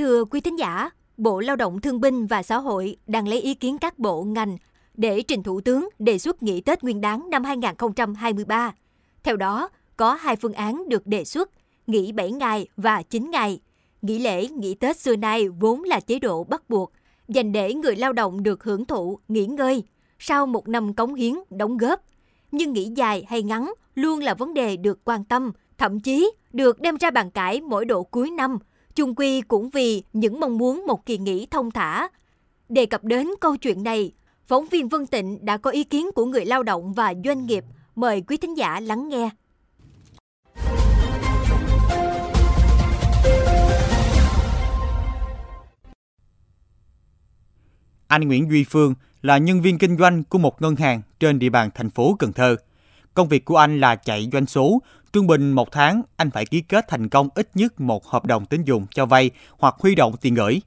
Thưa quý thính giả, Bộ Lao động Thương binh và Xã hội đang lấy ý kiến các bộ ngành để trình Thủ tướng đề xuất nghỉ Tết Nguyên đán năm 2023. Theo đó, có hai phương án được đề xuất, nghỉ 7 ngày và 9 ngày. Nghỉ lễ, nghỉ Tết xưa nay vốn là chế độ bắt buộc, dành để người lao động được hưởng thụ, nghỉ ngơi sau một năm cống hiến, đóng góp. Nhưng nghỉ dài hay ngắn luôn là vấn đề được quan tâm, thậm chí được đem ra bàn cãi mỗi độ cuối năm, chung quy cũng vì những mong muốn một kỳ nghỉ thông thả. Đề cập đến câu chuyện này, phóng viên Vân Tịnh đã có ý kiến của người lao động và doanh nghiệp. Mời quý thính giả lắng nghe. Anh Nguyễn Duy Phương là nhân viên kinh doanh của một ngân hàng trên địa bàn thành phố Cần Thơ. Công việc của anh là chạy doanh số, trung bình một tháng anh phải ký kết thành công ít nhất một hợp đồng tín dụng cho vay hoặc huy động tiền gửi.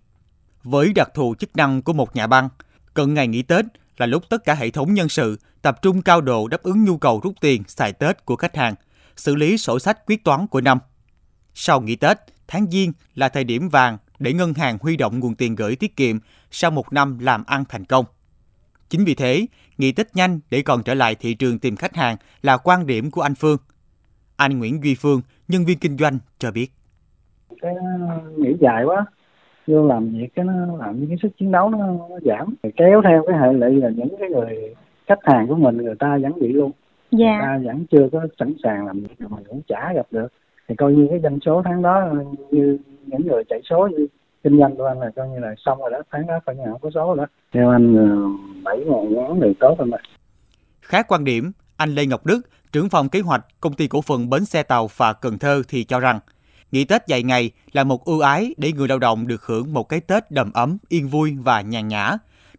Với đặc thù chức năng của một nhà băng, cận ngày nghỉ Tết là lúc tất cả hệ thống nhân sự tập trung cao độ đáp ứng nhu cầu rút tiền xài Tết của khách hàng, xử lý sổ sách quyết toán của năm. Sau nghỉ Tết, tháng Giêng là thời điểm vàng để ngân hàng huy động nguồn tiền gửi tiết kiệm sau một năm làm ăn thành công. Chính vì thế, nghỉ Tết nhanh để còn trở lại thị trường tìm khách hàng là quan điểm của anh Phương. Anh Nguyễn Duy Phương, nhân viên kinh doanh cho biết. Cái nghỉ dài quá, vô làm việc cái nó làm những cái sức chiến đấu nó, nó giảm. Kéo theo cái hệ lụy là những cái người khách hàng của mình người ta vẫn bị luôn. Dạ. người ta vẫn chưa có sẵn sàng làm việc mà cũng chả gặp được. Thì coi như cái doanh số tháng đó như những người chạy số như kinh doanh của anh là coi như là xong rồi đó. Tháng đó coi như không có số rồi đó. Theo anh ờ, bảy ngàn ngắn thì tốt rồi mà. Khác quan điểm anh Lê Ngọc Đức trưởng phòng kế hoạch công ty cổ phần bến xe tàu phà Cần Thơ thì cho rằng nghỉ Tết dài ngày là một ưu ái để người lao động được hưởng một cái Tết đầm ấm, yên vui và nhàn nhã.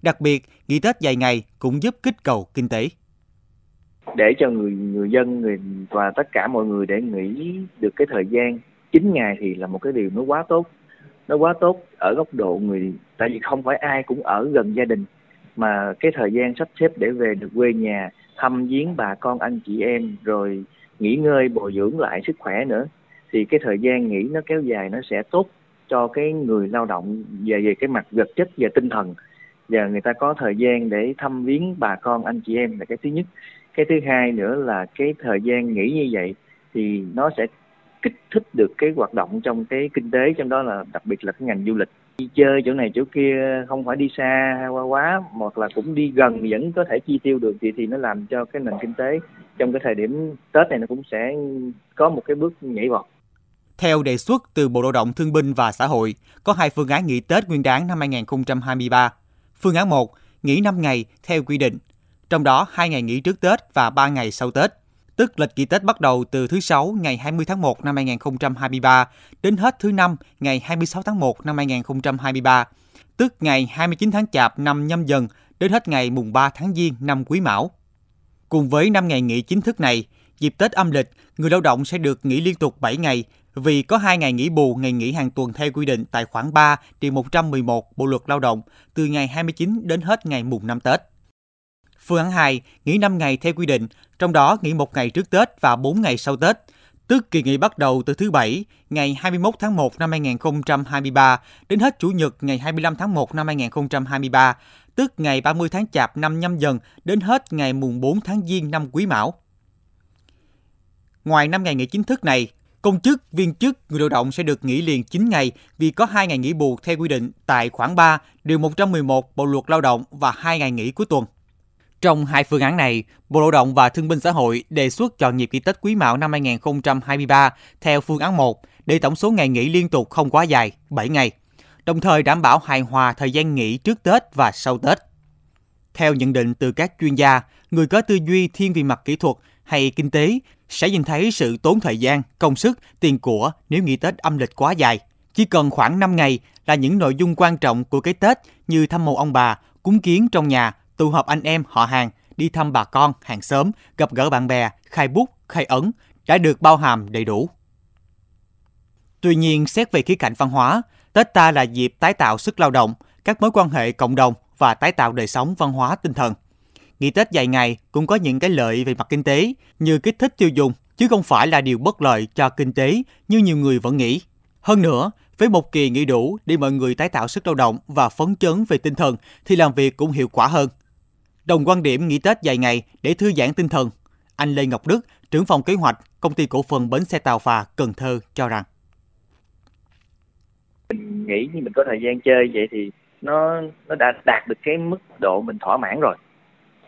Đặc biệt, nghỉ Tết dài ngày cũng giúp kích cầu kinh tế. Để cho người người dân người và tất cả mọi người để nghỉ được cái thời gian 9 ngày thì là một cái điều nó quá tốt nó quá tốt ở góc độ người tại vì không phải ai cũng ở gần gia đình mà cái thời gian sắp xếp để về được quê nhà thăm viếng bà con anh chị em, rồi nghỉ ngơi, bồi dưỡng lại sức khỏe nữa, thì cái thời gian nghỉ nó kéo dài, nó sẽ tốt cho cái người lao động về về cái mặt vật chất và tinh thần. Và người ta có thời gian để thăm viếng bà con anh chị em là cái thứ nhất. Cái thứ hai nữa là cái thời gian nghỉ như vậy thì nó sẽ kích thích được cái hoạt động trong cái kinh tế, trong đó là đặc biệt là cái ngành du lịch đi chơi chỗ này chỗ kia không phải đi xa quá quá hoặc là cũng đi gần vẫn có thể chi tiêu được thì thì nó làm cho cái nền kinh tế trong cái thời điểm Tết này nó cũng sẽ có một cái bước nhảy vọt. Theo đề xuất từ Bộ Lao động Thương binh và Xã hội, có hai phương án nghỉ Tết Nguyên đán năm 2023. Phương án 1, nghỉ 5 ngày theo quy định, trong đó 2 ngày nghỉ trước Tết và 3 ngày sau Tết tức lịch kỳ Tết bắt đầu từ thứ Sáu ngày 20 tháng 1 năm 2023 đến hết thứ Năm ngày 26 tháng 1 năm 2023, tức ngày 29 tháng Chạp năm nhâm dần đến hết ngày mùng 3 tháng Giêng năm Quý Mão. Cùng với 5 ngày nghỉ chính thức này, dịp Tết âm lịch, người lao động sẽ được nghỉ liên tục 7 ngày vì có 2 ngày nghỉ bù ngày nghỉ hàng tuần theo quy định tại khoản 3 điều 111 Bộ luật Lao động từ ngày 29 đến hết ngày mùng 5 Tết. Phương án 2, nghỉ 5 ngày theo quy định, trong đó nghỉ 1 ngày trước Tết và 4 ngày sau Tết, tức kỳ nghỉ bắt đầu từ thứ Bảy, ngày 21 tháng 1 năm 2023 đến hết Chủ nhật ngày 25 tháng 1 năm 2023, tức ngày 30 tháng Chạp năm nhâm dần đến hết ngày mùng 4 tháng Giêng năm Quý Mão. Ngoài 5 ngày nghỉ chính thức này, công chức, viên chức, người lao động sẽ được nghỉ liền 9 ngày vì có 2 ngày nghỉ bù theo quy định tại khoản 3, điều 111 Bộ luật Lao động và 2 ngày nghỉ cuối tuần. Trong hai phương án này, Bộ Lao động và Thương binh Xã hội đề xuất chọn nhịp nghỉ Tết Quý Mão năm 2023 theo phương án 1 để tổng số ngày nghỉ liên tục không quá dài, 7 ngày, đồng thời đảm bảo hài hòa thời gian nghỉ trước Tết và sau Tết. Theo nhận định từ các chuyên gia, người có tư duy thiên về mặt kỹ thuật hay kinh tế sẽ nhìn thấy sự tốn thời gian, công sức, tiền của nếu nghỉ Tết âm lịch quá dài. Chỉ cần khoảng 5 ngày là những nội dung quan trọng của cái Tết như thăm mộ ông bà, cúng kiến trong nhà, tụ họp anh em họ hàng, đi thăm bà con, hàng xóm, gặp gỡ bạn bè, khai bút, khai ấn đã được bao hàm đầy đủ. Tuy nhiên, xét về khía cạnh văn hóa, Tết ta là dịp tái tạo sức lao động, các mối quan hệ cộng đồng và tái tạo đời sống văn hóa tinh thần. Nghỉ Tết dài ngày cũng có những cái lợi về mặt kinh tế như kích thích tiêu dùng, chứ không phải là điều bất lợi cho kinh tế như nhiều người vẫn nghĩ. Hơn nữa, Với một kỳ nghỉ đủ để mọi người tái tạo sức lao động và phấn chấn về tinh thần thì làm việc cũng hiệu quả hơn. Đồng quan điểm nghỉ Tết dài ngày để thư giãn tinh thần. Anh Lê Ngọc Đức, trưởng phòng kế hoạch, công ty cổ phần bến xe tàu phà Cần Thơ cho rằng mình nghĩ như mình có thời gian chơi vậy thì nó nó đã đạt được cái mức độ mình thỏa mãn rồi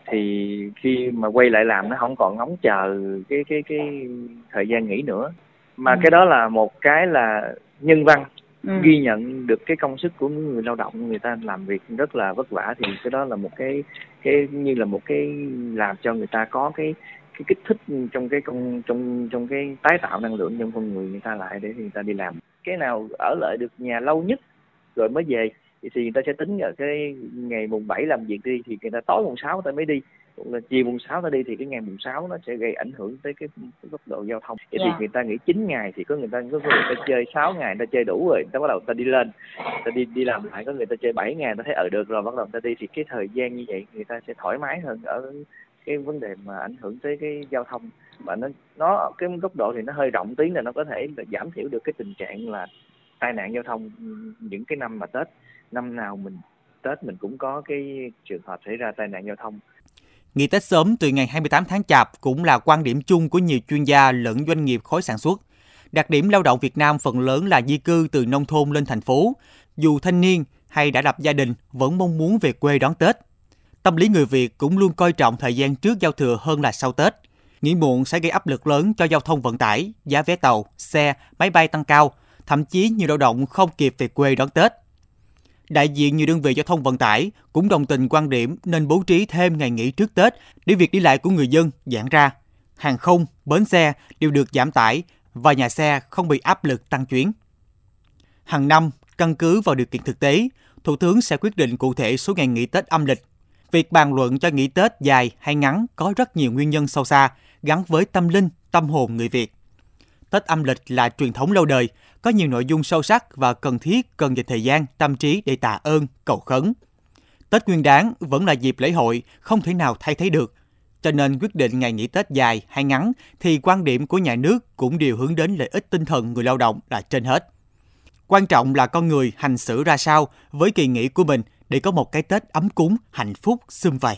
thì khi mà quay lại làm nó không còn ngóng chờ cái cái cái thời gian nghỉ nữa mà ừ. cái đó là một cái là nhân văn ừ. ghi nhận được cái công sức của người lao động người ta làm việc rất là vất vả thì cái đó là một cái cái như là một cái làm cho người ta có cái cái kích thích trong cái công trong trong cái tái tạo năng lượng trong con người người ta lại để người ta đi làm cái nào ở lại được nhà lâu nhất rồi mới về thì, người ta sẽ tính ở cái ngày mùng 7 làm việc đi thì người ta tối mùng 6 ta mới đi là chiều mùng 6 ta đi thì cái ngày mùng 6 nó sẽ gây ảnh hưởng tới cái, cái góc độ giao thông vậy yeah. thì dạ. người ta nghĩ 9 ngày thì có người ta có người ta chơi 6 ngày người ta chơi đủ rồi người ta bắt đầu ta đi lên ta đi đi làm lại có người ta chơi 7 ngày ta thấy ở ờ, được rồi bắt đầu ta đi thì cái thời gian như vậy người ta sẽ thoải mái hơn ở cái vấn đề mà ảnh hưởng tới cái giao thông và nó nó cái góc độ thì nó hơi rộng tí là nó có thể là giảm thiểu được cái tình trạng là tai nạn giao thông những cái năm mà Tết năm nào mình Tết mình cũng có cái trường hợp xảy ra tai nạn giao thông. Nghỉ Tết sớm từ ngày 28 tháng Chạp cũng là quan điểm chung của nhiều chuyên gia lẫn doanh nghiệp khối sản xuất. Đặc điểm lao động Việt Nam phần lớn là di cư từ nông thôn lên thành phố. Dù thanh niên hay đã lập gia đình vẫn mong muốn về quê đón Tết. Tâm lý người Việt cũng luôn coi trọng thời gian trước giao thừa hơn là sau Tết. Nghỉ muộn sẽ gây áp lực lớn cho giao thông vận tải, giá vé tàu, xe, máy bay tăng cao, thậm chí nhiều lao động không kịp về quê đón Tết. Đại diện nhiều đơn vị giao thông vận tải cũng đồng tình quan điểm nên bố trí thêm ngày nghỉ trước Tết để việc đi lại của người dân giãn ra. Hàng không, bến xe đều được giảm tải và nhà xe không bị áp lực tăng chuyến. Hàng năm, căn cứ vào điều kiện thực tế, Thủ tướng sẽ quyết định cụ thể số ngày nghỉ Tết âm lịch. Việc bàn luận cho nghỉ Tết dài hay ngắn có rất nhiều nguyên nhân sâu xa, gắn với tâm linh, tâm hồn người Việt. Tết âm lịch là truyền thống lâu đời, có nhiều nội dung sâu sắc và cần thiết cần dành thời gian, tâm trí để tạ ơn, cầu khấn. Tết Nguyên đán vẫn là dịp lễ hội, không thể nào thay thế được. Cho nên quyết định ngày nghỉ Tết dài hay ngắn thì quan điểm của nhà nước cũng đều hướng đến lợi ích tinh thần người lao động là trên hết. Quan trọng là con người hành xử ra sao với kỳ nghỉ của mình để có một cái Tết ấm cúng, hạnh phúc, xung vầy.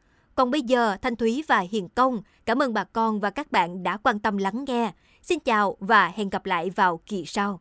còn bây giờ, Thanh Thúy và Hiền Công, cảm ơn bà con và các bạn đã quan tâm lắng nghe. Xin chào và hẹn gặp lại vào kỳ sau.